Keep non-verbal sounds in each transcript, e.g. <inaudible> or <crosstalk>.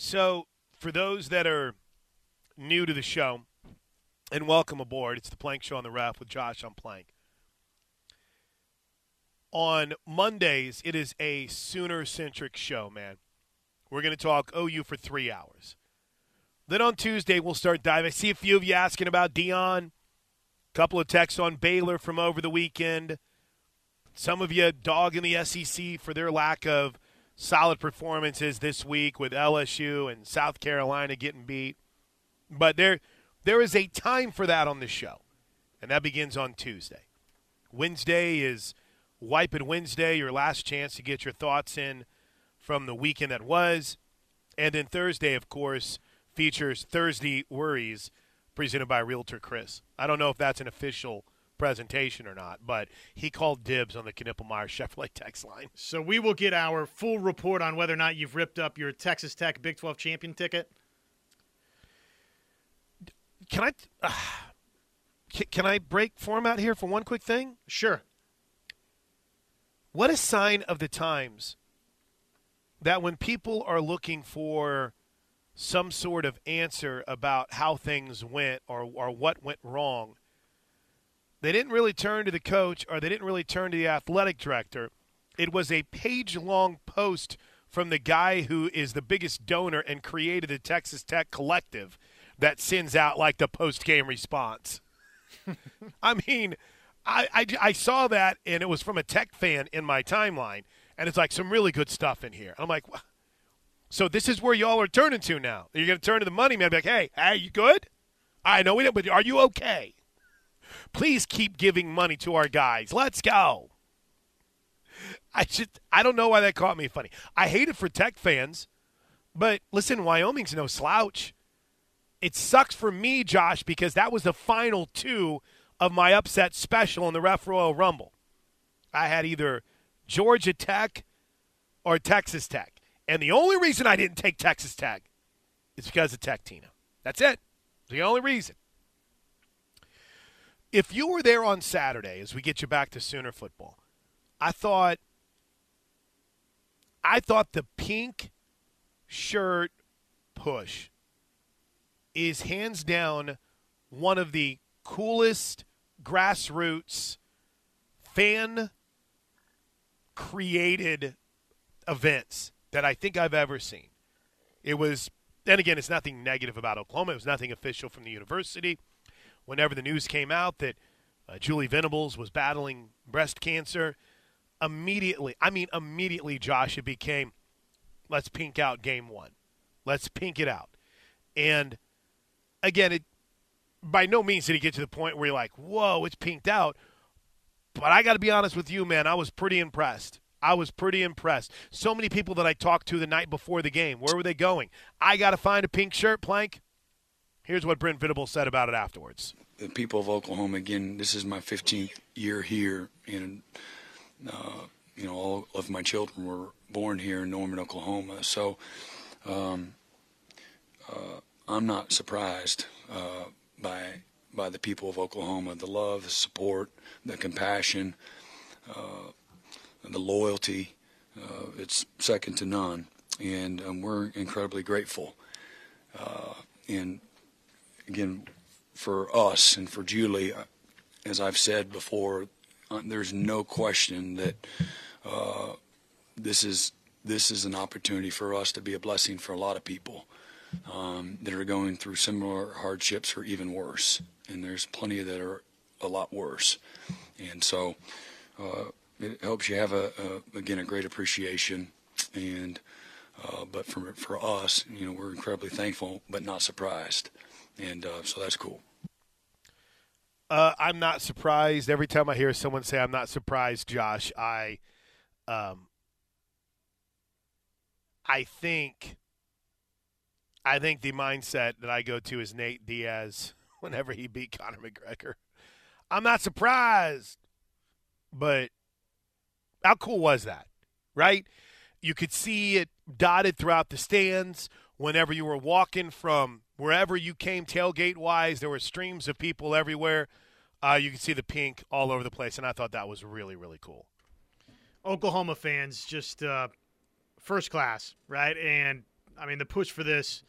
So, for those that are new to the show, and welcome aboard, it's the Plank Show on the Ref with Josh on Plank. On Mondays, it is a Sooner centric show, man. We're going to talk OU for three hours. Then on Tuesday, we'll start diving. I see a few of you asking about Deion. A couple of texts on Baylor from over the weekend. Some of you dogging the SEC for their lack of solid performances this week with LSU and South Carolina getting beat. But there, there is a time for that on the show, and that begins on Tuesday. Wednesday is Wipe It Wednesday, your last chance to get your thoughts in from the weekend that was. And then Thursday, of course, features Thursday Worries presented by Realtor Chris. I don't know if that's an official presentation or not, but he called dibs on the Knippelmeyer <laughs> Chevrolet text line. So we will get our full report on whether or not you've ripped up your Texas Tech Big 12 champion ticket. Can I <sighs> uh, can I break format here for one quick thing? Sure. What a sign of the times that when people are looking for some sort of answer about how things went or, or what went wrong, they didn't really turn to the coach or they didn't really turn to the athletic director. It was a page long post from the guy who is the biggest donor and created the Texas Tech collective that sends out like the post game response. <laughs> I mean, I, I, I, saw that and it was from a Tech fan in my timeline, and it's like some really good stuff in here. I'm like, so this is where y'all are turning to now. You're going to turn to the money man, be like, hey, hey, you good? I know we don't, but are you okay? Please keep giving money to our guys. Let's go. I just, I don't know why that caught me funny. I hate it for Tech fans, but listen, Wyoming's no slouch. It sucks for me, Josh, because that was the final two of my upset special in the Ref Royal Rumble. I had either Georgia Tech or Texas Tech. And the only reason I didn't take Texas Tech is because of Tech Tina. That's it. The only reason. If you were there on Saturday as we get you back to Sooner football, I thought I thought the pink shirt push is hands down one of the coolest grassroots fan created events that I think I've ever seen. It was, then again, it's nothing negative about Oklahoma. It was nothing official from the university. Whenever the news came out that uh, Julie Venables was battling breast cancer, immediately, I mean, immediately, Josh, it became let's pink out game one. Let's pink it out. And again, it by no means did he get to the point where you're like, whoa, it's pinked out. But I got to be honest with you, man, I was pretty impressed. I was pretty impressed. So many people that I talked to the night before the game, where were they going? I got to find a pink shirt, Plank. Here's what Brent Venables said about it afterwards. The people of Oklahoma, again, this is my 15th year here, and uh, you know, all of my children were born here in Norman, Oklahoma. So um, uh, I'm not surprised uh, by by the people of Oklahoma. The love, the support, the compassion, uh, the loyalty. Uh, it's second to none, and um, we're incredibly grateful. Uh, and again, for us and for Julie, uh, as I've said before, uh, there's no question that uh, this is this is an opportunity for us to be a blessing for a lot of people um, that are going through similar hardships or even worse. And there's plenty that are a lot worse. And so uh, it helps you have a, a, again a great appreciation and uh, but for for us, you know, we're incredibly thankful but not surprised, and uh, so that's cool. Uh, I'm not surprised. Every time I hear someone say I'm not surprised, Josh, I, um, I think I think the mindset that I go to is Nate Diaz <laughs> whenever he beat Conor McGregor. I'm not surprised, but how cool was that, right? You could see it dotted throughout the stands whenever you were walking from wherever you came tailgate wise. There were streams of people everywhere. Uh, you could see the pink all over the place, and I thought that was really, really cool. Oklahoma fans, just uh, first class, right? And I mean, the push for this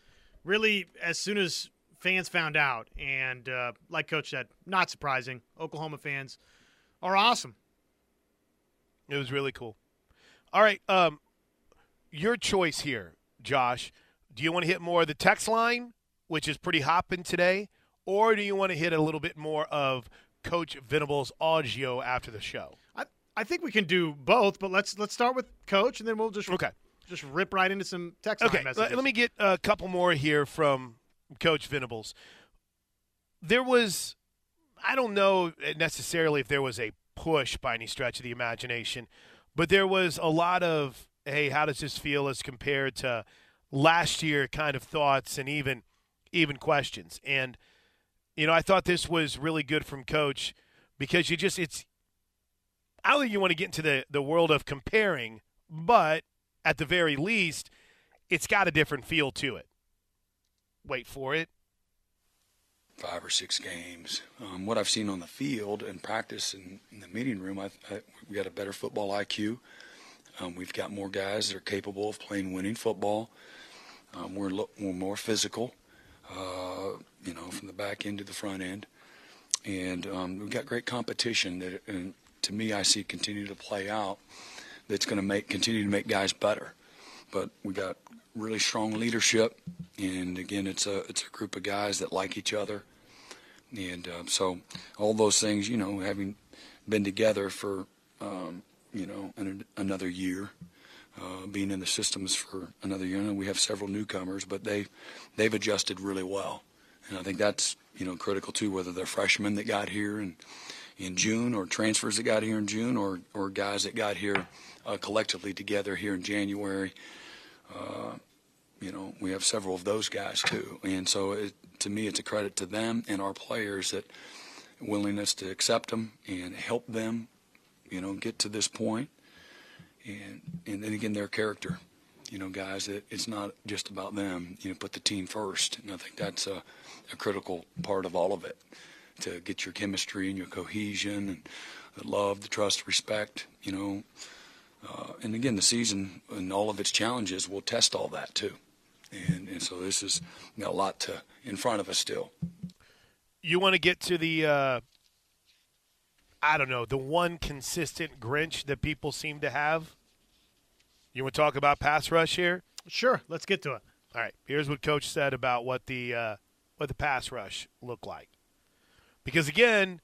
really, as soon as fans found out, and uh, like Coach said, not surprising. Oklahoma fans are awesome. It was really cool. All right, um, your choice here, Josh. Do you want to hit more of the text line, which is pretty hopping today, or do you want to hit a little bit more of Coach Venables' audio after the show? I I think we can do both, but let's let's start with Coach, and then we'll just Okay. just rip right into some text Okay, messages. let me get a couple more here from Coach Venables. There was, I don't know necessarily if there was a push by any stretch of the imagination, but there was a lot of, hey, how does this feel as compared to last year kind of thoughts and even even questions. And you know, I thought this was really good from coach because you just it's I don't think you want to get into the the world of comparing, but at the very least, it's got a different feel to it. Wait for it. five or six games. Um, what I've seen on the field and practice and in the meeting room, I, I, we got a better football IQ. Um, we've got more guys that are capable of playing winning football. Um, we're, lo- we're more physical, uh, you know, from the back end to the front end. And um, we've got great competition that, and to me, I see continue to play out. That's going to make continue to make guys better. But we got really strong leadership, and again, it's a it's a group of guys that like each other, and uh, so all those things, you know, having been together for um, you know an, another year, uh, being in the systems for another year, and we have several newcomers, but they they've adjusted really well, and I think that's you know critical too, whether they're freshmen that got here and in June, or transfers that got here in June, or or guys that got here uh, collectively together here in January. Uh, you know, we have several of those guys too, and so it, to me, it's a credit to them and our players that willingness to accept them and help them, you know, get to this point, and and then again their character. You know, guys, that it's not just about them. You know, put the team first, and I think that's a, a critical part of all of it to get your chemistry and your cohesion and the love, the trust, respect. You know, uh, and again, the season and all of its challenges will test all that too. And, and so this is you know, a lot to in front of us still. You want to get to the uh I don't know, the one consistent Grinch that people seem to have? You want to talk about pass rush here? Sure, let's get to it. All right. Here's what coach said about what the uh, what the pass rush looked like. Because again,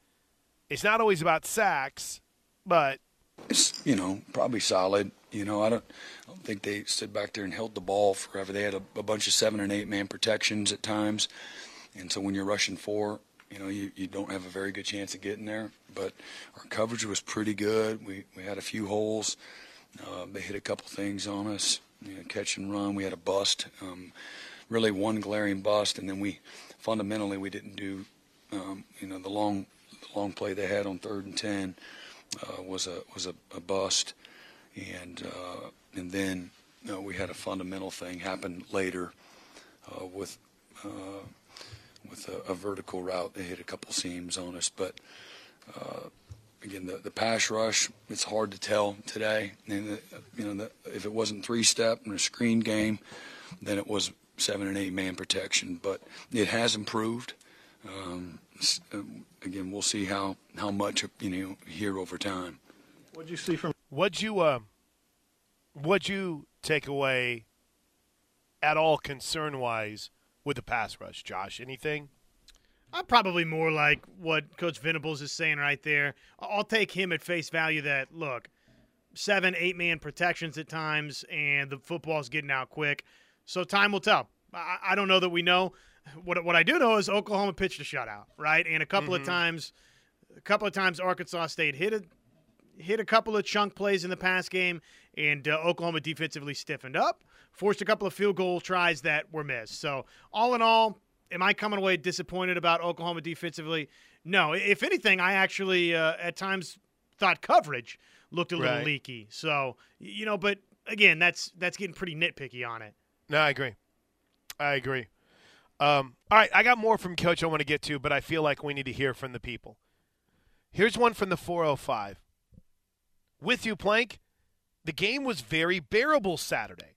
it's not always about sacks, but It's you know probably solid. You know I don't I don't think they stood back there and held the ball forever. They had a, a bunch of seven and eight man protections at times, and so when you're rushing four, you know you, you don't have a very good chance of getting there. But our coverage was pretty good. We we had a few holes. Uh, they hit a couple things on us. You know, catch and run. We had a bust. Um, really one glaring bust, and then we fundamentally we didn't do um, you know the long the long play they had on third and ten uh, was a was a, a bust, and uh, and then you know, we had a fundamental thing happen later uh, with uh, with a, a vertical route. They hit a couple seams on us, but uh, again, the, the pass rush it's hard to tell today. And the, you know, the, if it wasn't three step and a screen game, then it was seven and eight man protection. But it has improved. Um, um, again, we'll see how how much you know here over time. What'd you see from what'd you uh, what'd you take away at all concern wise with the pass rush, Josh? Anything? I'm probably more like what Coach Venables is saying right there. I'll take him at face value that, look, seven, eight man protections at times, and the football's getting out quick. So time will tell. I, I don't know that we know. What, what I do know is Oklahoma pitched a shutout, right? And a couple of mm-hmm. times, a couple of times Arkansas State hit a hit a couple of chunk plays in the pass game, and uh, Oklahoma defensively stiffened up, forced a couple of field goal tries that were missed. So, all in all, am I coming away disappointed about Oklahoma defensively? No. If anything, I actually uh, at times thought coverage looked a little Right. leaky. So, you know, but again, that's that's getting pretty nitpicky on it. No, I agree. I agree. Um, all right, I got more from Coach I want to get to, but I feel like we need to hear from the people. Here's one from the 405. With you, Plank. The game was very bearable Saturday.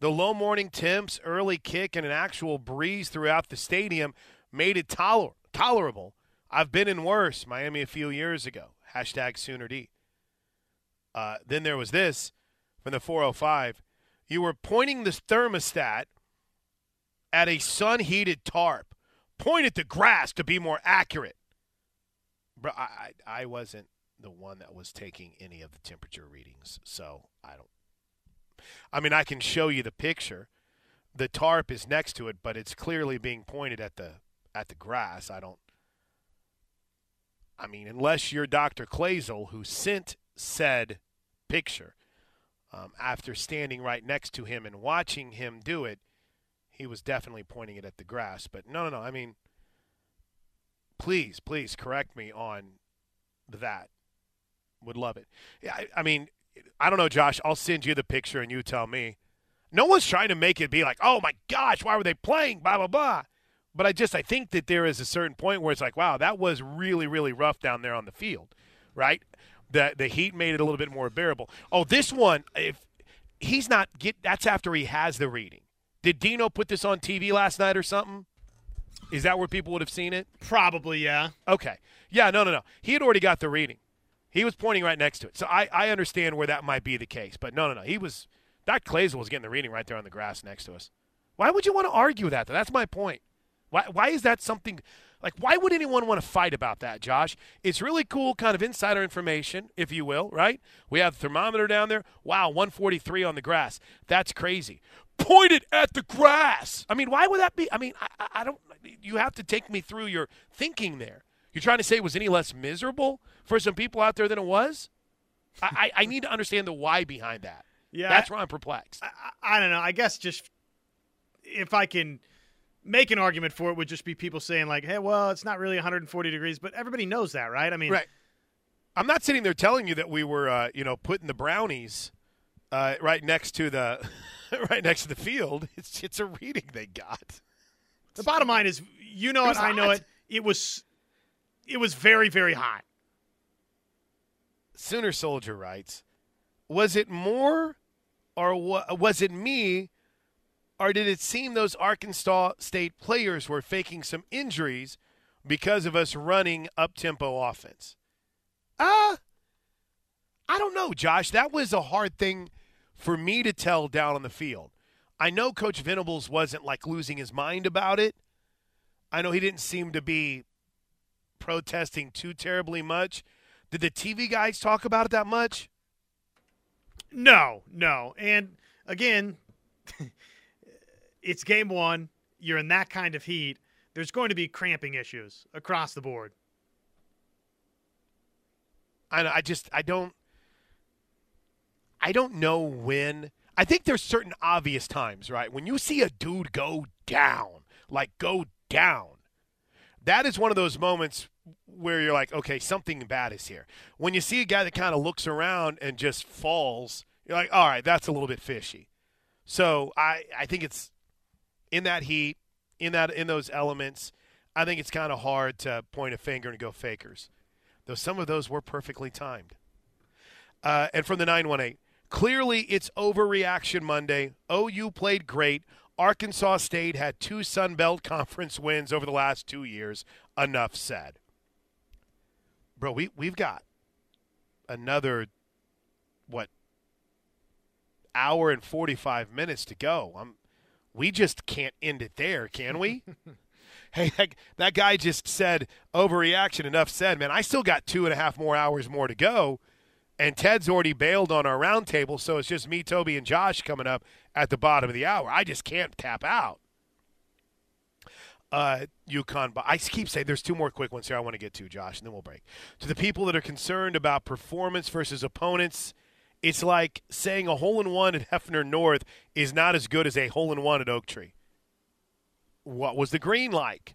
The low morning temps, early kick, and an actual breeze throughout the stadium made it toler- tolerable. I've been in worse. Miami a few years ago. Hashtag Sooner D. Uh, then there was this from the 405. You were pointing the thermostat at a sun heated tarp. Point at the grass to be more accurate. Bro, I, I, I wasn't the one that was taking any of the temperature readings, so I don't. I mean, I can show you the picture. The tarp is next to it, but it's clearly being pointed at the at the grass. I don't. I mean, unless you're Dr. Clazel, who sent said picture um, after standing right next to him and watching him do it, he was definitely pointing it at the grass. But no, no, no. I mean, please, please correct me on that. Would love it. Yeah, I, I mean, I don't know, Josh. I'll send you the picture and you tell me. No one's trying to make it be like, oh my gosh, why were they playing? Blah blah blah. But I just I think that there is a certain point where it's like, wow, that was really really rough down there on the field, right? The the heat made it a little bit more bearable. Oh, this one, if he's not get that's after he has the reading. Did Dino put this on TV last night or something? Is that where people would have seen it? Probably, yeah. Okay. Yeah, no, no, no. He had already got the reading. He was pointing right next to it. So I, I understand where that might be the case. But no, no, no. He was Doc Clazel was getting the reading right there on the grass next to us. Why would you want to argue that? Though? That's my point. Why, why is that something like why would anyone want to fight about that, Josh? It's really cool kind of insider information, if you will, right? We have the thermometer down there. Wow, 143 on the grass. That's crazy. Point it at the grass. I mean, why would that be? I mean, I, I don't you have to take me through your thinking there. You're trying to say it was any less miserable for some people out there than it was? I, I, I need to understand the why behind that. Yeah, That's where I'm perplexed. I, I, don't know. I guess just if I can make an argument for it, would just be people saying like, "Hey, well, it's not really 140 degrees," but everybody knows that, right? I mean, Right. I'm not sitting there telling you that we were, uh, you know, putting the brownies uh, right next to the <laughs> right next to the field. It's it's a reading they got. The bottom line is, you know It it, I know it. It was, it was very, very hot. Sooner Soldier writes, "Was it more, or was it me, or did it seem those Arkansas State players were faking some injuries because of us running up tempo offense?" Uh I don't know, Josh. That was a hard thing for me to tell down on the field. I know Coach Venables wasn't like losing his mind about it. I know he didn't seem to be protesting too terribly much. Did the TV guys talk about it that much? No, no, and again, <laughs> it's game one. You're in that kind of heat. There's going to be cramping issues across the board. I know I just I don't I don't know when. I think there's certain obvious times, right? When you see a dude go down, like go down, that is one of those moments where you're like, okay, something bad is here. When you see a guy that kind of looks around and just falls, you're like, all right, that's a little bit fishy. So I I think it's in that heat, in that in those elements. I think it's kind of hard to point a finger and go fakers though some of those were perfectly timed. Uh, and from the 918, clearly it's overreaction Monday. OU played great. Arkansas State had two Sun Belt <laughs> Conference wins over the last two years. Enough said. Bro, we, we've got another, what, hour and 45 minutes to go. I'm, we just can't end it there, can we? <laughs> Hey, that, that guy just said overreaction. Enough said, man. I still got two and a half more hours more to go, and Ted's already bailed on our roundtable, so it's just me, Toby, and Josh coming up at the bottom of the hour. I just can't tap out. Uh, UConn, but I keep saying there's two more quick ones here I want to get to, Josh, and then we'll break. To the people that are concerned about performance versus opponents, it's like saying a hole in one at Hefner North is not as good as a hole in one at Oak Tree what was the green like?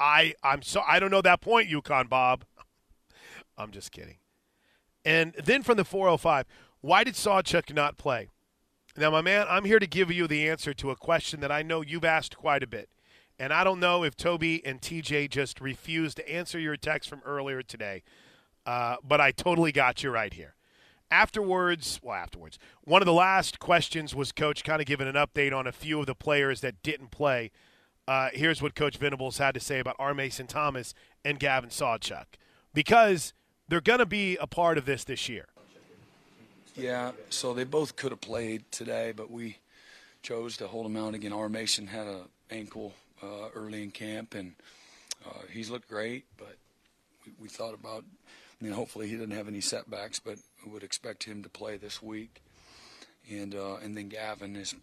I I'm so I don't know that point, Yukon Bob. <laughs> I'm just kidding. And then from the 405, why did Sawchuk not play? Now, my man, I'm here to give you the answer to a question that I know you've asked quite a bit. And I don't know if Toby and TJ just refused to answer your text from earlier today, uh, but I totally got you right here. afterwards, well, afterwards, one of the last questions was Coach kind of giving an update on a few of the players that didn't play. Uh, here's what Coach Venables had to say about R. Mason Thomas and Gavin Sawchuk because they're going to be a part of this this year. Yeah, so they both could have played today, but we chose to hold them out again. R Mason had a ankle uh, early in camp, and uh, he's looked great, but we, we thought about, I mean, hopefully he didn't have any setbacks, but we would expect him to play this week. And uh, and then Gavin, his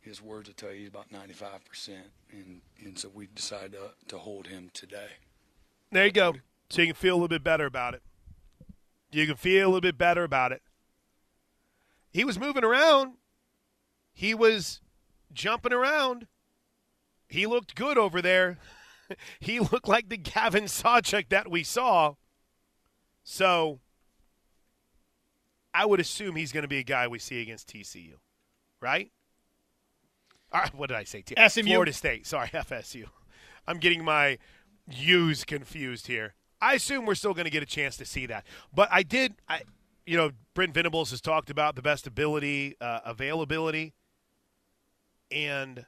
his words will tell you he's about 95 percent, and and so we decided to to hold him today. There you go. So you can feel a little bit better about it. You can feel a little bit better about it. He was moving around. He was jumping around. He looked good over there. <laughs> he looked like the Gavin Sawchuk that we saw. So I would assume he's going to be a guy we see against TCU, right? All right, what did I say? T- SMU. Florida State. Sorry, <laughs> FSU. I'm getting my U's confused here. I assume we're still going to get a chance to see that. But I did, I, you know, Brent Venables has talked about the best ability, uh, availability, and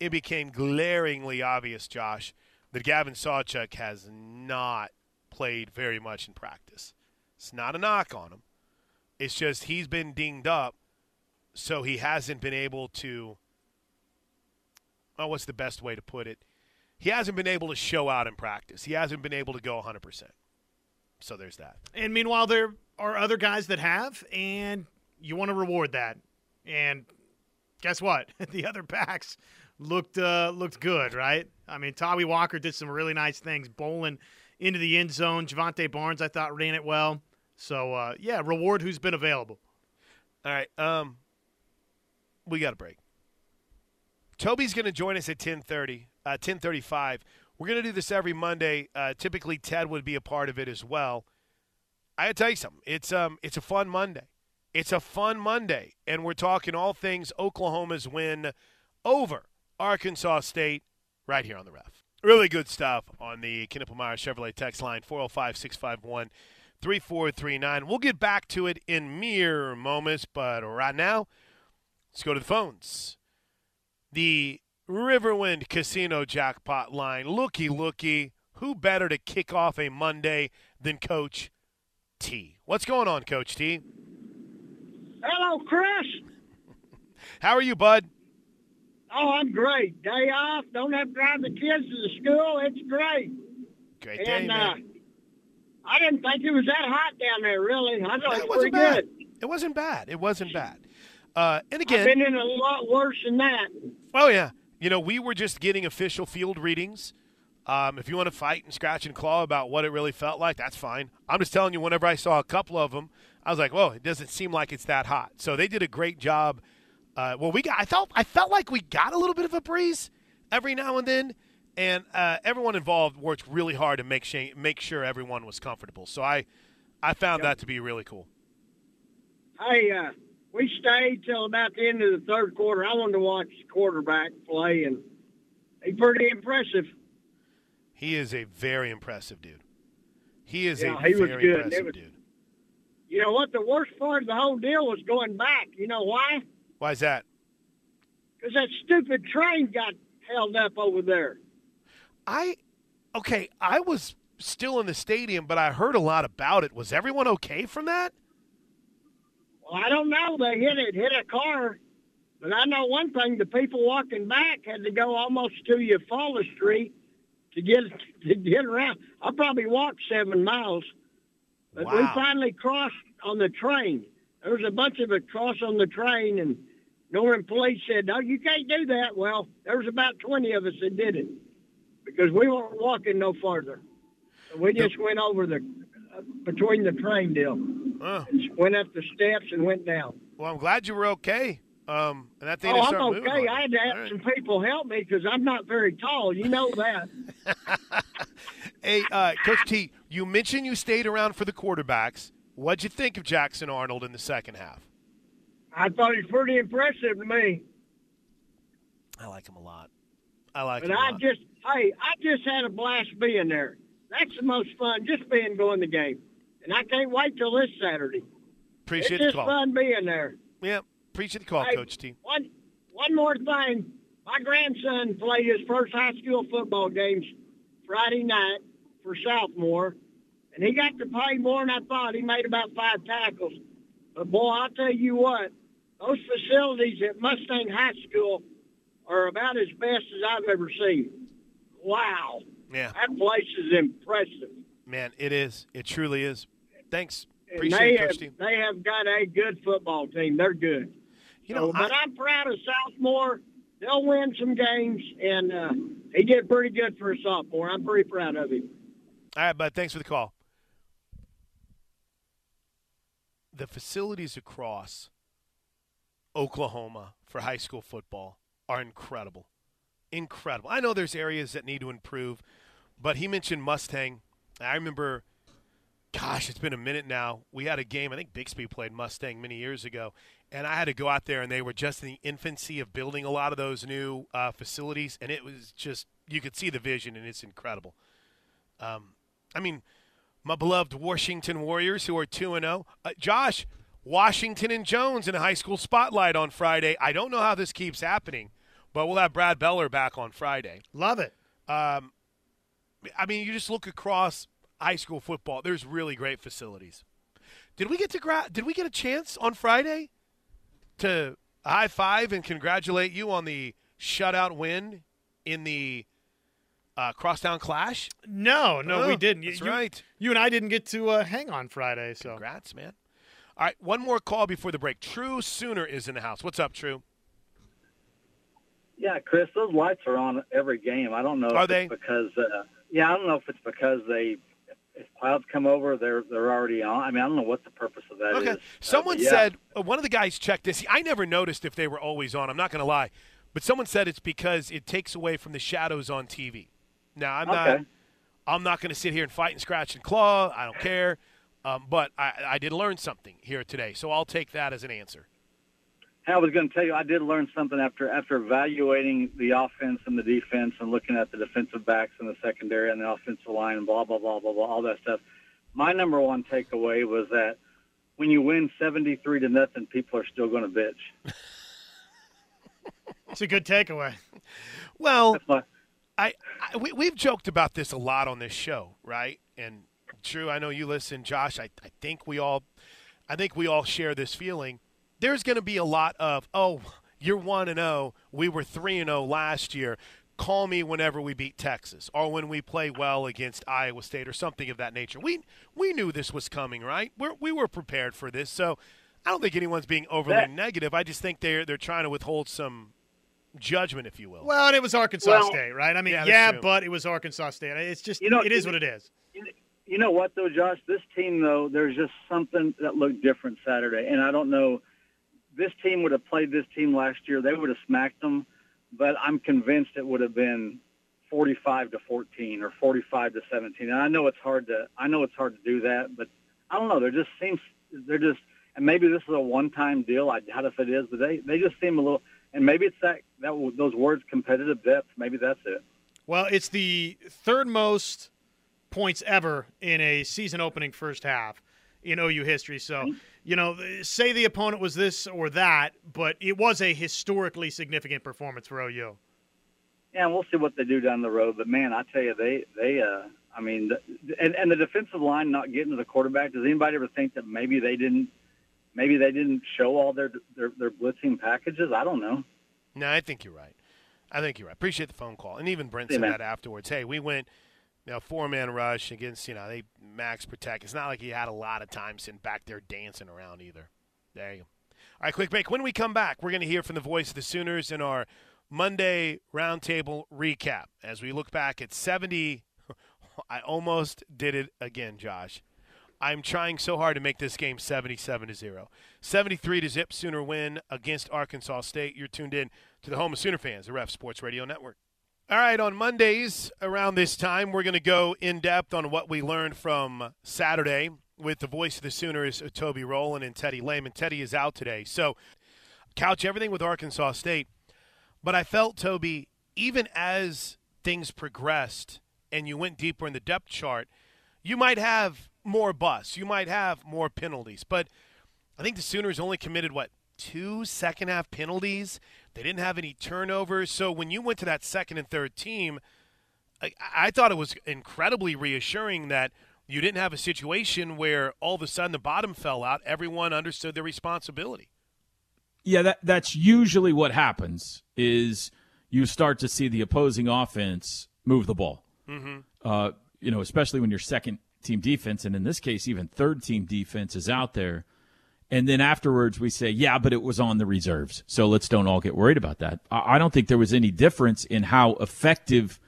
it became glaringly obvious, Josh, that Gavin Sawchuk has not played very much in practice. It's not a knock on him. It's just he's been dinged up, so he hasn't been able to. Oh, what's the best way to put it? He hasn't been able to show out in practice. He hasn't been able to go 100%. So there's that. And meanwhile, there are other guys that have, and you want to reward that. And guess what? <laughs> the other backs looked uh, looked good, right? I mean, Tawee Walker did some really nice things, bowling into the end zone. Jovantae Barnes, I thought, ran it well. So uh, yeah, reward who's been available. All right, um, we got a break. Toby's going to join us at ten thirty, uh, ten thirty-five. We're going to do this every Monday. Uh, typically, Ted would be a part of it as well. I got to tell you something. It's um, it's a fun Monday. It's a fun Monday, and we're talking all things Oklahoma's win over Arkansas State right here on the ref. Really good stuff on the Knippelmeyer Chevrolet text line 405 651 3439. We'll get back to it in mere moments, but right now, let's go to the phones. The Riverwind Casino jackpot line. Looky, looky. Who better to kick off a Monday than Coach T? What's going on, Coach T? Hello, Chris. How are you, bud? Oh, I'm great. Day off. Don't have to drive the kids to the school. It's great. Great day, and uh, man. I didn't think it was that hot down there, really. I thought it was pretty wasn't bad. good. It wasn't bad. It wasn't bad. Uh, and I've again, been in a lot worse than that. Oh yeah, you know we were just getting official field readings. Um, if you want to fight and scratch and claw about what it really felt like, that's fine. I'm just telling you. Whenever I saw a couple of them, I was like, "Whoa, it doesn't seem like it's that hot." So they did a great job. Uh, well, we got. I felt. I felt like we got a little bit of a breeze every now and then, and uh, everyone involved worked really hard to make sure make sure everyone was comfortable. So I, I found that to be really cool. Hey, uh, we stayed till about the end of the third quarter. I wanted to watch the quarterback play, and he's pretty impressive. He is a very impressive dude. He is Yeah, a he very good. Impressive was- dude. You know what? The worst part of the whole deal was going back. You know why? Why is that? Because that stupid train got held up over there. I okay, I was still in the stadium, but I heard a lot about it. Was everyone okay from that? Well, I don't know. They hit it, hit a car. But I know one thing: the people walking back had to go almost to your Eufaula Street to get <laughs> to get around. I probably walked seven miles, but we finally crossed on the train. There was a bunch of us cross on the train, and Norman police said, "No, you can't do that." Well, there was about twenty of us that did it because we weren't walking no farther. So we just went over the between the train deal, Uh, went up the steps and went down. well, I'm glad you were okay. Um, and that thing Oh, didn't I'm start moving. okay. I had to have All right. some people help me because I'm not very tall. You know that. <laughs> Hey, uh, Coach T, you mentioned you stayed around for the quarterbacks. What'd you think of Jackson Arnold in the second half? I thought he's pretty impressive to me. I like him a lot. I like But him a I lot. just, hey, I just had a blast being there. That's the most fun, just being going the game. and I can't wait till this Saturday. Appreciate it's the just call. fun being there. Yeah, appreciate the call, Hey, Coach T. One, one more thing. My grandson played his first high school football games Friday night for Southmoore, and he got to play more than I thought. He made about five tackles. But boy, I'll tell you what, those facilities at Mustang High School are about as best as I've ever seen. Wow, Yeah, that place is impressive. man, it is. It truly is. Thanks. Appreciate they it, have, Coach T. they have got a good football team. They're good. You know, So, but I, I'm proud of Southmoore. They'll win some games, and uh, he did pretty good for a sophomore. I'm pretty proud of him. all right, bud. Thanks for the call. The facilities across Oklahoma for high school football are incredible. Incredible. I know there's areas that need to improve, but he mentioned Mustang. I remember, gosh, it's been a minute now. We had a game, I think Bixby played Mustang many years ago, and I had to go out there, and they were just in the infancy of building a lot of those new uh, facilities, and it was just, you could see the vision, and it's incredible. Um, I mean, my beloved Washington Warriors, who are 2 and 0. Uh, Josh, Washington and Jones in a high school spotlight on Friday. I don't know how this keeps happening, but we'll have Brad Beller back on Friday. Love it. Um, I mean, you just look across high school football. There's really great facilities. Did we get to gra- Did we get a chance on Friday to high five and congratulate you on the shutout win in the uh, crosstown clash? No, no, Oh, we didn't. that's you, right. You and I didn't get to uh, hang on Friday, so Congrats, man. All right, one more call before the break. True Sooner is in the house. What's up, True? Yeah, Chris, those lights are on every game. I don't know Are if they? it's because uh, yeah, I don't know if it's because they if clouds come over, they're they're already on. I mean, I don't know what the purpose of that is. Okay. Uh, Someone but yeah. said uh, one of the guys checked this. I never noticed if they were always on. I'm not going to lie, but someone said it's because it takes away from the shadows on TV. Now I'm not. I'm not going to sit here and fight and scratch and claw. I don't care. Um, but I, I did learn something here today, so I'll take that as an answer. I was going to tell you, I did learn something after after evaluating the offense and the defense and looking at the defensive backs and the secondary and the offensive line and blah blah blah blah blah all that stuff. My number one takeaway was that when you win seventy three to nothing, people are still going to bitch. <laughs> it's a good takeaway. Well, my I, I we, we've joked about this a lot on this show, right? And Drew, I know you listen, Josh. I, I think we all, I think we all share this feeling. There's going to be a lot of, oh, you're one and zero. We were three and zero last year. Call me whenever we beat Texas or when we play well against Iowa State or something of that nature. We we knew this was coming, right? We're, we were prepared for this, so I don't think anyone's being overly That- negative. I just think they're they're trying to withhold some judgment, if you will. Well, and it was Arkansas Well- State, right? I mean, Yeah, yeah, but it was Arkansas State. It's just You know, it is what it is. You know what though, Josh? This team though, there's just something that looked different Saturday, and I don't know. This team would have played this team last year. They would have smacked them, but I'm convinced it would have been 45 to 14 or 45 to 17. And I know it's hard to I know it's hard to do that, but I don't know. There just seems they're just and maybe this is a one-time deal. I doubt if it is, but they they just seem a little. And maybe it's that that those words competitive depth. Maybe that's it. Well, it's the third most points ever in a season opening first half in OU history. So, you know, say the opponent was this or that, but it was a historically significant performance for OU. Yeah, and we'll see what they do down the road. But man, I tell you, they they uh, I mean, the, and and the defensive line not getting to the quarterback. Does anybody ever think that maybe they didn't, maybe they didn't show all their their, their blitzing packages? I don't know. No, I think you're right. I think you're right. Appreciate the phone call. And even Brent said man. that afterwards. Hey, we went, know, four man rush against, you know, they max protect. It's not like he had a lot of time sitting back there dancing around either. There you go. All right, quick break. When we come back, we're going to hear from the voice of the Sooners in our Monday roundtable recap as we look back at 70. <laughs> I almost did it again, Josh. I'm trying so hard to make this game 77 to 0. 73 to zip Sooner win against Arkansas State. You're tuned in to the home of Sooner fans, the Ref Sports Radio Network. All right, on Mondays around this time, we're going to go in depth on what we learned from Saturday with the voice of the Sooners, Toby Rowland and Teddy Lehman. Teddy is out today. So, couch everything with Arkansas State. But I felt, Toby, even as things progressed and you went deeper in the depth chart, you might have more busts. You might have more penalties, but I think the Sooners only committed what two second half penalties. They didn't have any turnovers. So when you went to that second and third team, I, I thought it was incredibly reassuring that you didn't have a situation where all of a sudden the bottom fell out. Everyone understood their responsibility. Yeah, that that's usually what happens. Is you start to see the opposing offense move the ball. Mm-hmm. Uh, you know, especially when your second team defense, and in this case, even third team defense is out there. And then afterwards, we say, yeah, but it was on the reserves. So let's don't all get worried about that. I don't think there was any difference in how effective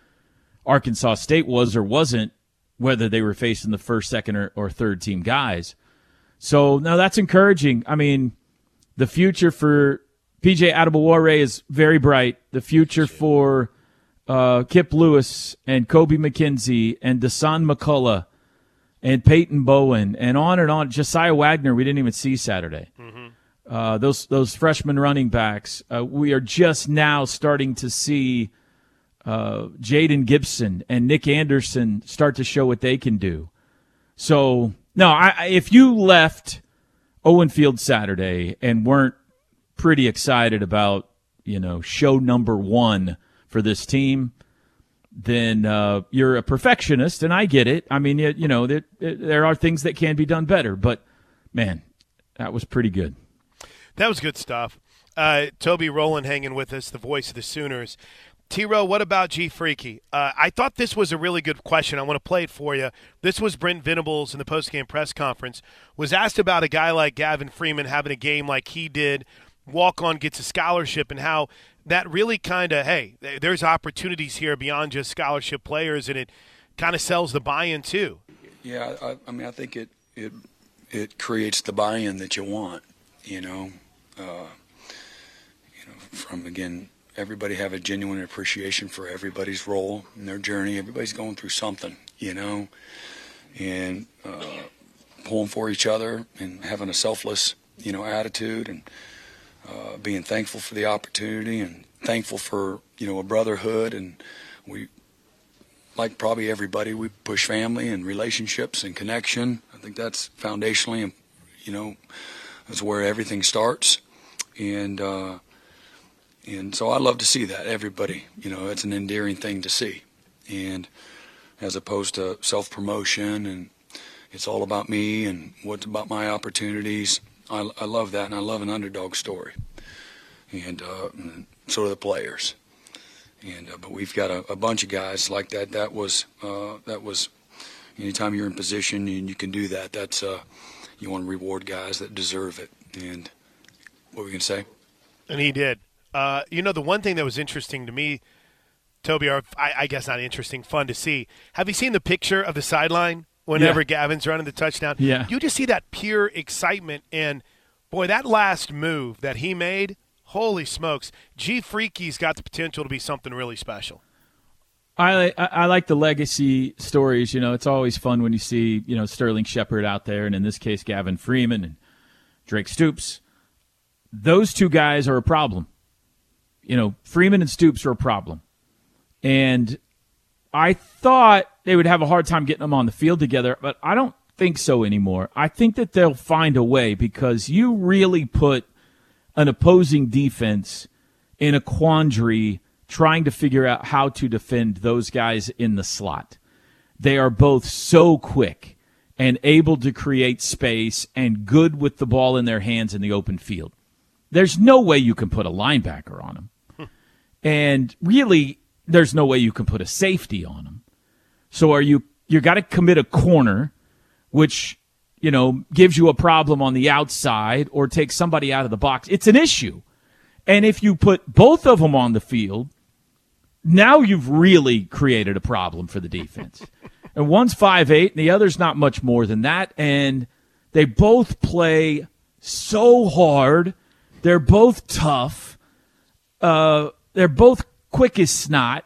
Arkansas State was or wasn't, whether they were facing the first, second, or, or third team guys. So, no, that's encouraging. I mean, the future for PJ Adebawore is very bright. The future for uh, Kip Lewis and Kobie McKinzie and Dasan McCullough and Peyton Bowen and on and on. Josiah Wagner, we didn't even see Saturday. Mm-hmm. Uh, those those freshman running backs. Uh, we are just now starting to see uh, Jayden Gibson and Nick Anderson start to show what they can do. So no, I, if you left Owen Field Saturday and weren't pretty excited about you know show number one for this team, then uh, you're a perfectionist, and I get it. I mean, you, you know, there, there are things that can be done better, but man, that was pretty good. That was good stuff. Uh, Toby Rowland hanging with us, the voice of the Sooners. T Row, what about G Freaky? Uh, I thought this was a really good question. I want to play it for you. This was Brent Venables in the postgame press conference. Was asked about a guy like Gavin Freeman having a game like he did, walk on, gets a scholarship, and how that really kind of hey, there's opportunities here beyond just scholarship players, and it kind of sells the buy-in too. Yeah, I, I, mean, I think it it it creates the buy-in that you want. You know, uh, you know, from again, everybody have a genuine appreciation for everybody's role in their journey. Everybody's going through something, you know, and uh, pulling for each other and having a selfless, you know, attitude and uh, being thankful for the opportunity and thankful for you know a brotherhood. And we like probably everybody we push family and relationships and connection. I think that's foundationally you know that's where everything starts. And uh, and so i love to see that everybody you know it's an endearing thing to see. And as opposed to self promotion and it's all about me and what's about my opportunities I, I love that, and I love an underdog story, and, uh, so do the players. And uh, but we've got a, a, bunch of guys like that. That was uh, that was anytime you're in position and you can do that. That's uh, you want to reward guys that deserve it. And what we gonna say? And he did. Uh, you know, the one thing that was interesting to me, Toby, or I, I guess not interesting, fun to see. Have you seen the picture of the sideline whenever yeah. Gavin's running the touchdown. Yeah. You just see that pure excitement. And, boy, that last move that he made, holy smokes. G Freaky's got the potential to be something really special. I, I, I like the legacy stories. You know, it's always fun when you see you know Sterling Shepard out there, and in this case, Gavin Freeman and Drake Stoops. Those two guys are a problem. You know, Freeman and Stoops are a problem, and I thought they would have a hard time getting them on the field together, but I don't think so anymore. I think that they'll find a way because you really put an opposing defense in a quandary trying to figure out how to defend those guys in the slot. They are both so quick and able to create space and good with the ball in their hands in the open field. There's no way you can put a linebacker on them. Hmm. and really, there's no way you can put a safety on them. So are you you got to commit a corner, which you know gives you a problem on the outside, or take somebody out of the box. It's an issue, and if you put both of them on the field, now you've really created a problem for the defense. <laughs> and one's five eight, and the other's not much more than that, and they both play so hard. They're both tough. Uh, they're both quick as snot.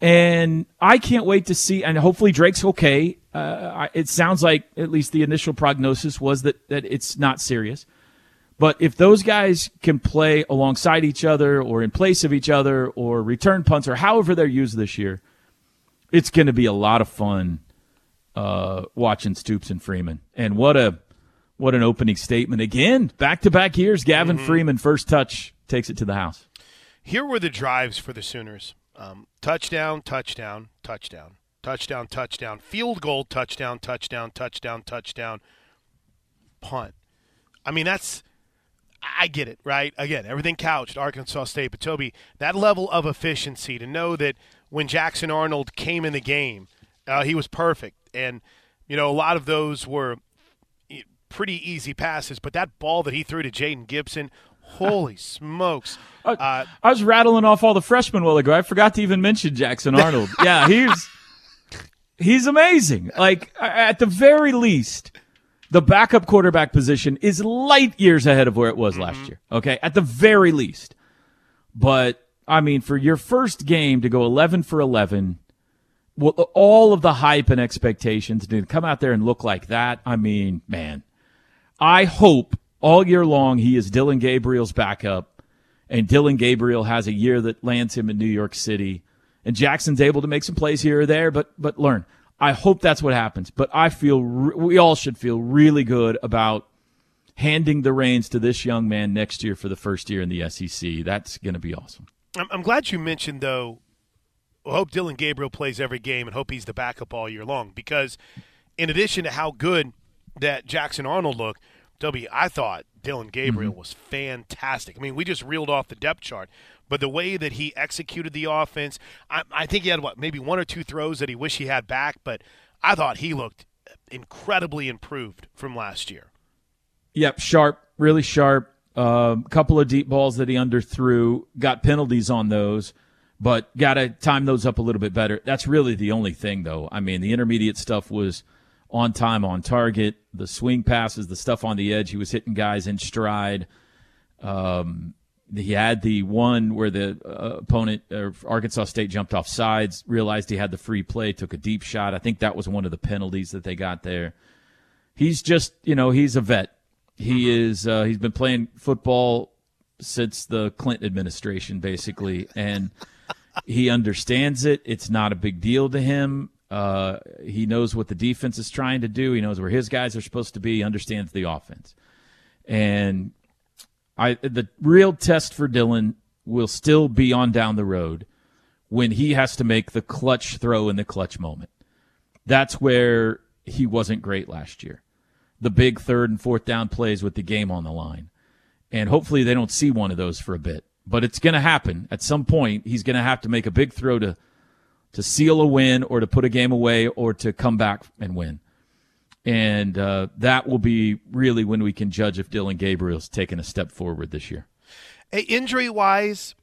And I can't wait to see, and hopefully Drake's okay. Uh, it sounds like at least the initial prognosis was that, that it's not serious. But if those guys can play alongside each other or in place of each other or return punts or however they're used this year, it's going to be a lot of fun uh, watching Stoops and Freeman. And what a what an opening statement again. Back to back years, Gavin Mm-hmm. Freeman first touch takes it to the house. Here were the drives for the Sooners: um, touchdown, touchdown, touchdown, touchdown, touchdown, field goal, touchdown, touchdown, touchdown, touchdown, punt. I mean, that's I get it, right? Again, everything couched Arkansas State, but Toby, that level of efficiency to know that when Jackson Arnold came in the game, uh, he was perfect, and you know a lot of those were eh, pretty easy passes, but that ball that he threw to Jayden Gibson, holy smokes! Uh, I was rattling off all the freshmen a while ago. I forgot to even mention Jackson <laughs> Arnold. yeah, he's he's amazing. Like at the very least, the backup quarterback position is light years ahead of where it was last year. Okay, at the very least. But I mean, for your first game to go 11 for 11, well, all of the hype and expectations to come out there and look like that. I mean, man, I hope all year long he is Dillon Gabriel's backup, and Dillon Gabriel has a year that lands him in New York City, and Jackson's able to make some plays here or there, but but learn. I hope that's what happens. But I feel re- we all should feel really good about handing the reins to this young man next year for the first year in the SEC. That's going to be awesome. I'm, glad you mentioned though. Hope Dillon Gabriel plays every game and hope he's the backup all year long because, in addition to how good that Jackson Arnold looked, W, I thought Dillon Gabriel was fantastic. I mean, we just reeled off the depth chart, but the way that he executed the offense, I, I think he had what maybe one or two throws that he wished he had back, but I thought he looked incredibly improved from last year. Yep, sharp, really sharp. A um, couple of deep balls that he underthrew, got penalties on those, but got to time those up a little bit better. That's really the only thing, though. I mean, the intermediate stuff was on time, on target. The swing passes, the stuff on the edge, he was hitting guys in stride. Um, he had the one where the uh, opponent, uh, Arkansas State, jumped off sides, realized he had the free play, took a deep shot. I think that was one of the penalties that they got there. He's just, you know, he's a vet. He is. Uh, he's been playing football since the Clinton administration, basically, and he understands it. It's not a big deal to him. Uh, he knows what the defense is trying to do. He knows where his guys are supposed to be. He understands the offense, and I the real test for Dillon will still be on down the road when he has to make the clutch throw in the clutch moment. That's where he wasn't great last year. The big third and fourth down plays with the game on the line. And hopefully they don't see one of those for a bit. But it's going to happen. At some point, he's going to have to make a big throw to to seal a win or to put a game away or to come back and win. And uh, that will be really when we can judge if Dillon Gabriel's taken a step forward this year. Hey, injury wise,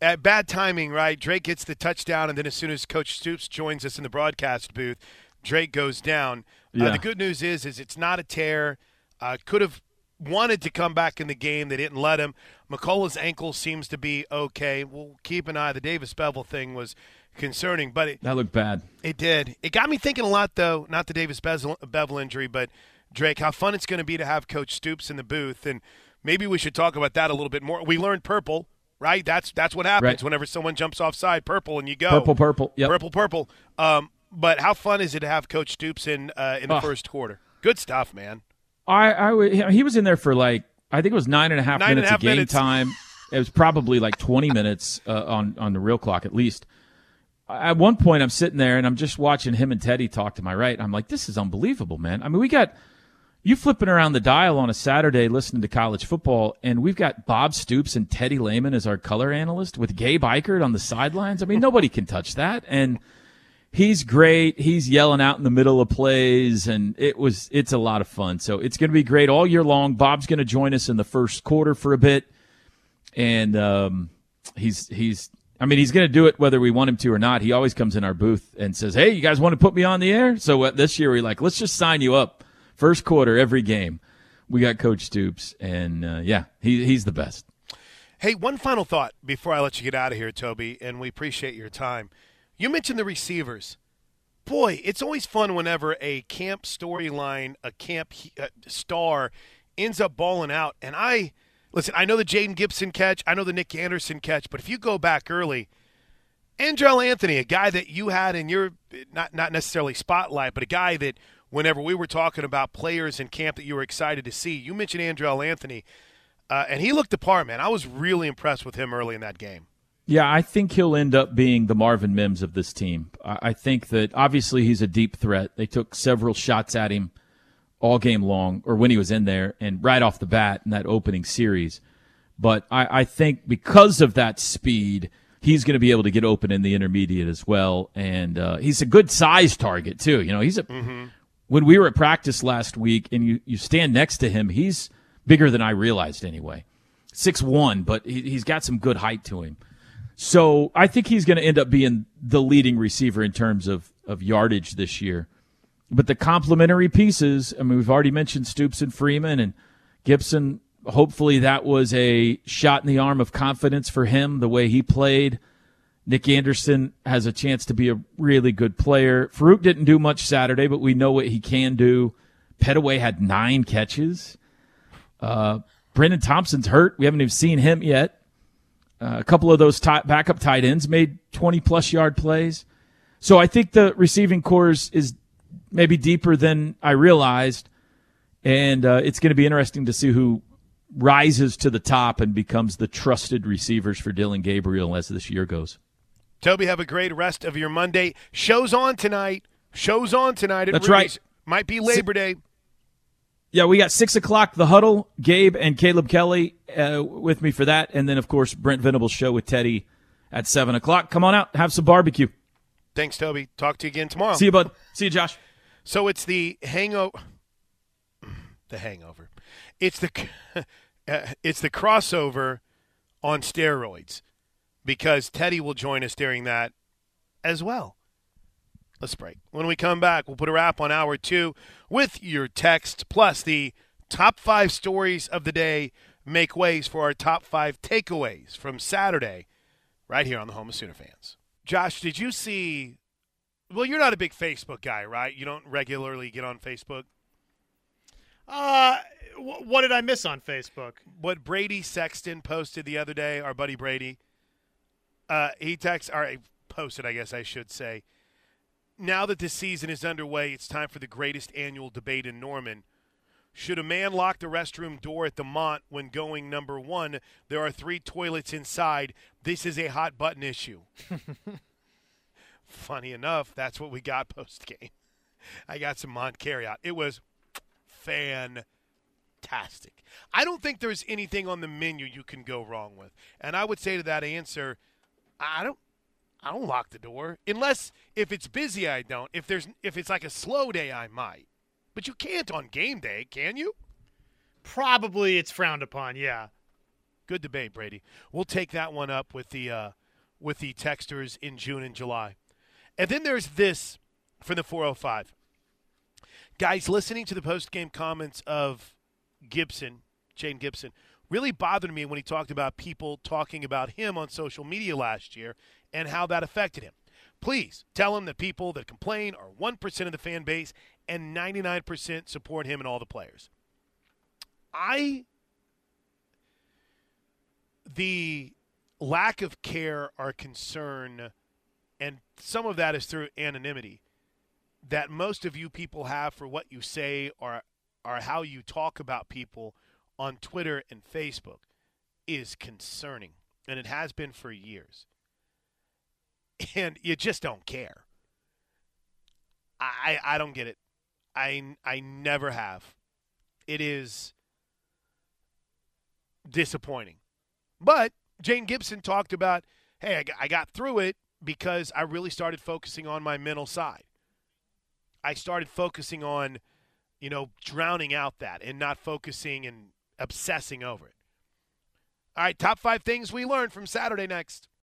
at bad timing, right? Drake gets the touchdown, and then as soon as Coach Stoops joins us in the broadcast booth, Drake goes down. Uh, the good news is, is it's not a tear. Uh, could have wanted to come back in the game. They didn't let him. McCullough's ankle seems to be okay. We'll keep an eye. The Davis Beville thing was concerning, but it, That looked bad. it did. It got me thinking a lot, though. Not the Davis Beville injury, but Drake, how fun it's going to be to have Coach Stoops in the booth, and maybe we should talk about that a little bit more. We learned purple, right? That's that's what happens Right. whenever someone jumps offside, purple, and you go Purple, purple. Yep. purple, purple. Um, but how fun is it to have Coach Stoops in uh, in the Oh. first quarter? Good stuff, man. I, I he was in there for like I think it was nine and a half Nine and a minutes half of game minutes. time. It was probably like twenty minutes uh, on on the real clock at least. At one point, I'm sitting there and I'm just watching him and Teddy talk to my right. I'm like, this is unbelievable, man. I mean, we got you flipping around the dial on a Saturday listening to college football, and we've got Bob Stoops and Teddy Lehman as our color analyst with Gabe Ikard on the sidelines. I mean, nobody can touch that. And he's great. He's yelling out in the middle of plays, and it was it's a lot of fun. So it's going to be great all year long. Bob's going to join us in the first quarter for a bit, and um, he's he's. I mean, he's going to do it whether we want him to or not. He always comes in our booth and says, "Hey, you guys want to put me on the air?" So uh, this year we're like, "Let's just sign you up." First quarter every game, we got Coach Stoops, and uh, yeah, he he's the best. Hey, one final thought before I let you get out of here, Toby, and we appreciate your time. You mentioned the receivers. Boy, it's always fun whenever a camp storyline, a camp uh, star ends up balling out. And I, listen, I know the Jayden Gibson catch, I know the Nic Anderson catch, but if you go back early, Andrel Anthony, a guy that you had in your not not necessarily spotlight, but a guy that whenever we were talking about players in camp that you were excited to see, you mentioned Andrel Anthony, uh, and he looked the part, man. I was really impressed with him early in that game. Yeah, I think he'll end up being the Marvin Mims of this team. I think that obviously he's a deep threat. They took several shots at him all game long, or when he was in there, and right off the bat in that opening series. But I, I think because of that speed, he's going to be able to get open in the intermediate as well. And uh, he's a good size target too. You know, he's a. Mm-hmm. When we were at practice last week, and you you stand next to him, he's bigger than I realized anyway. Six one, but he, he's got some good height to him. So I think he's going to end up being the leading receiver in terms of, of yardage this year. But the complementary pieces, I mean, we've already mentioned Stoops and Freeman and Gibson. Hopefully, that was a shot in the arm of confidence for him, the way he played. Nic Anderson has a chance to be a really good player. Farooq didn't do much Saturday, but we know what he can do. Pettaway had nine catches. Uh, Brenen Thompson's hurt. We haven't even seen him yet. Uh, a couple of those backup tight ends made 20 plus yard plays. So I think the receiving corps is maybe deeper than I realized. And uh, it's going to be interesting to see who rises to the top and becomes the trusted receivers for Dillon Gabriel as this year goes. Toby, have a great rest of your Monday. Show's on tonight. Show's on tonight. That's Rudy's. right. Might be Labor Day. Yeah, we got six o'clock. The huddle. Gabe and Caleb Kelly uh, with me for that, and then of course Brent Venables show with Teddy at seven o'clock. Come on out, have some barbecue. Thanks, Toby. Talk to you again tomorrow. See you, bud. See you, Josh. So it's the hangover. The hangover. It's the <laughs> uh, it's the crossover on steroids because Teddy will join us during that as well. Let's break. When we come back, we'll put a wrap on hour two with your text, plus the top five stories of the day make ways for our top five takeaways from Saturday right here on the Home of Sooner fans. Josh, did you see? Well, you're not a big Facebook guy, right? You don't regularly get on Facebook. Uh, what did I miss on Facebook? What Brady Sexton posted the other day, our buddy Brady. Uh, he texted, or posted, I guess I should say now that the season is underway, it's time for the greatest annual debate in Norman. Should a man lock the restroom door at the Mont when going number one? There are three toilets inside. This is a hot button issue. <laughs> Funny enough, that's what we got <laughs> post game. I got some Mont carryout. It was fantastic. I don't think there's anything on the menu you can go wrong with. And I would say to that answer, I don't I don't lock the door unless if it's busy. I don't. If there's if it's like a slow day, I might. But you can't on game day, can you? Probably it's frowned upon. Yeah. Good debate, Brady. We'll take that one up with the uh, with the texters in June and July. And then there's this for the 405. Guys, listening to the post game comments of Gibson, Jayden Gibson, really bothered me when he talked about people talking about him on social media last year and how that affected him. Please tell him that people that complain are 1% of the fan base and 99% support him and all the players. I. The lack of care or concern, and some of that is through anonymity, that most of you people have for what you say or, or how you talk about people on Twitter and Facebook is concerning, and it has been for years and you just don't care. I I don't get it. I I never have. It is disappointing. But Jayden Gibson talked about, hey, I got through it because I really started focusing on my mental side. I started focusing on, you know, drowning out that and not focusing and obsessing over it. All right, top five things we learned from Saturday next.